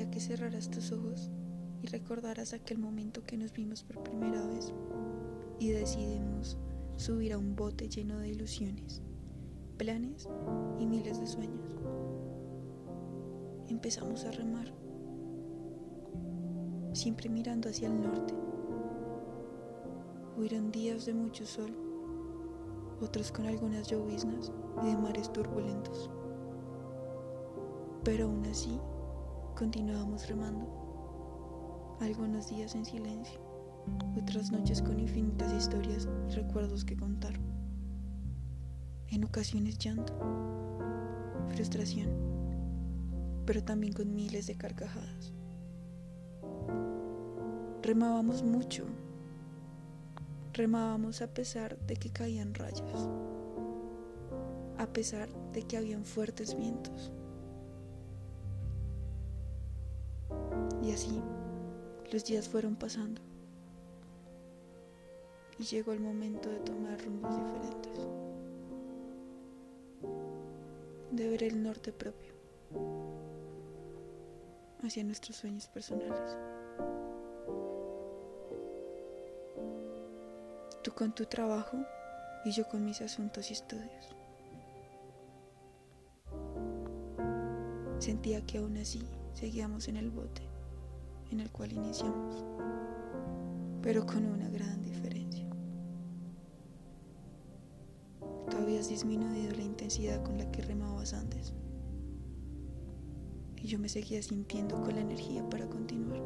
gustaría que cerraras tus ojos y recordaras aquel momento que nos vimos por primera vez y decidimos subir a un bote lleno de ilusiones, planes y miles de sueños. Empezamos a remar, siempre mirando hacia el norte. Hubieron días de mucho sol, otros con algunas lloviznas y de mares turbulentos. Pero aún así, continuábamos remando. Algunos días en silencio, otras noches con infinitas historias y recuerdos que contar. En ocasiones llanto, frustración, pero también con miles de carcajadas. Remábamos mucho, remábamos a pesar de que caían rayos, a pesar de que habían fuertes vientos. Y así los días fueron pasando. Y llegó el momento de tomar rumbos diferentes. De ver el norte propio. Hacia nuestros sueños personales. Tú con tu trabajo y yo con mis asuntos y estudios. Sentía que aún así seguíamos en el bote en el cual iniciamos, pero con una gran diferencia. Tú habías disminuido la intensidad con la que remabas antes y yo me seguía sintiendo con la energía para continuar.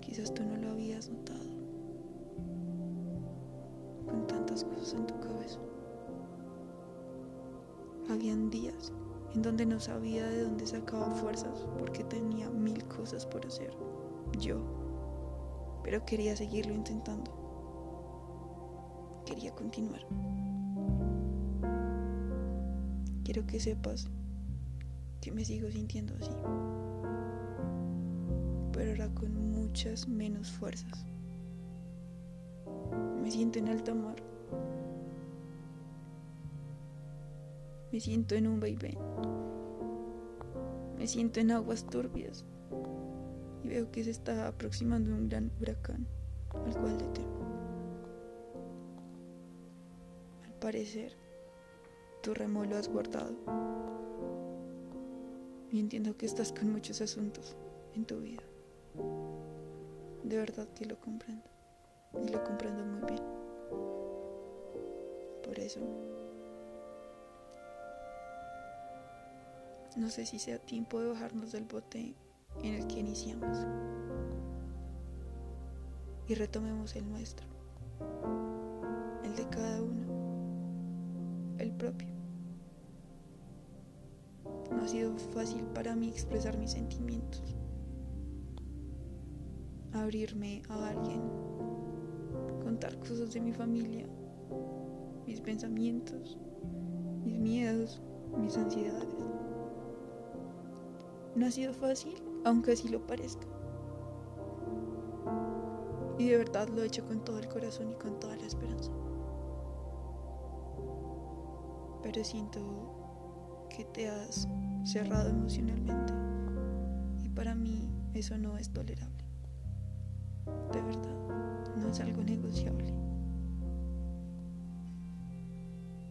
Quizás tú no lo habías notado con tantas cosas en tu cabeza. Habían días en donde no sabía de dónde sacaba fuerzas porque tenía mil cosas por hacer. Yo. Pero quería seguirlo intentando. Quería continuar. Quiero que sepas que me sigo sintiendo así. Pero ahora con muchas menos fuerzas. Me siento en alta mar Me siento en un vaivén. Me siento en aguas turbias. Y veo que se está aproximando un gran huracán al cual temo. Al parecer, tu remo lo has guardado. Y entiendo que estás con muchos asuntos en tu vida. De verdad que lo comprendo. Y lo comprendo muy bien. Por eso No sé si sea tiempo de bajarnos del bote en el que iniciamos. Y retomemos el nuestro, el de cada uno, el propio. No ha sido fácil para mí expresar mis sentimientos, abrirme a alguien, contar cosas de mi familia, mis pensamientos, mis miedos, mis ansiedades. No ha sido fácil, aunque así lo parezca. Y de verdad lo he hecho con todo el corazón y con toda la esperanza. Pero siento que te has cerrado emocionalmente. Y para mí eso no es tolerable. De verdad, no es algo negociable.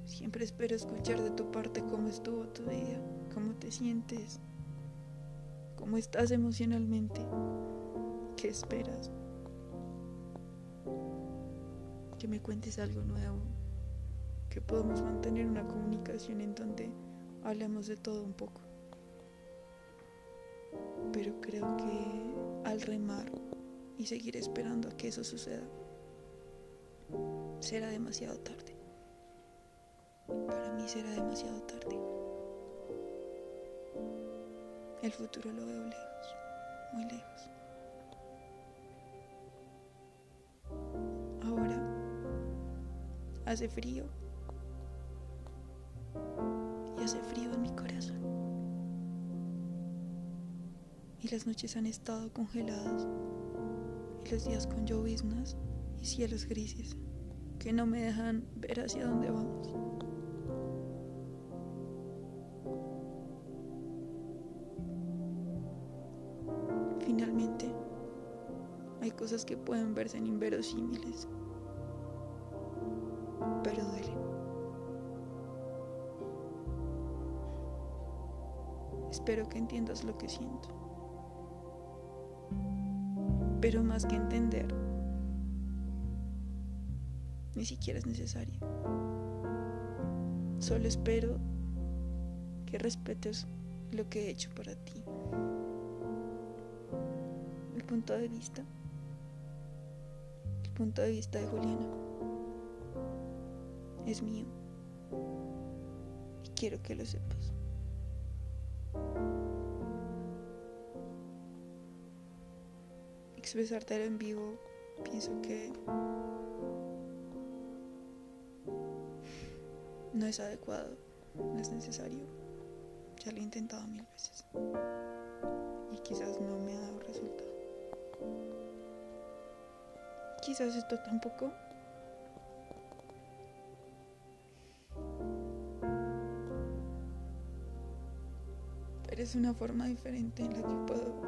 Siempre espero escuchar de tu parte cómo estuvo tu día, cómo te sientes, ¿Cómo estás emocionalmente? ¿Qué esperas? Que me cuentes algo nuevo, que podamos mantener una comunicación en donde hablemos de todo un poco. Pero creo que al remar y seguir esperando a que eso suceda, será demasiado tarde. Para mí será demasiado tarde. El futuro lo veo lejos, muy lejos. Ahora hace frío y hace frío en mi corazón. Y las noches han estado congeladas y los días con lloviznas y cielos grises que no me dejan ver hacia dónde vamos. Cosas que pueden verse inverosímiles, pero duelen. Espero que entiendas lo que siento. Pero más que entender, ni siquiera es necesario. Solo espero que respetes lo que he hecho para ti. Punto de vista. El punto de vista de Juliana. Es mío. Y quiero que lo sepas. Expresártelo en vivo, pienso que no es adecuado, no es necesario. Ya lo he intentado mil veces. Y quizás no me ha dado resultado. Quizás esto tampoco. Pero es una forma diferente en la que puedo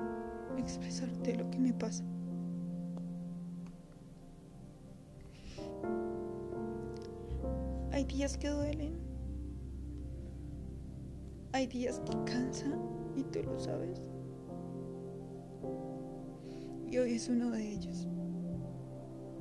expresarte lo que me pasa. Hay días que duelen. Hay días que cansan y tú lo sabes. Y hoy es uno de ellos.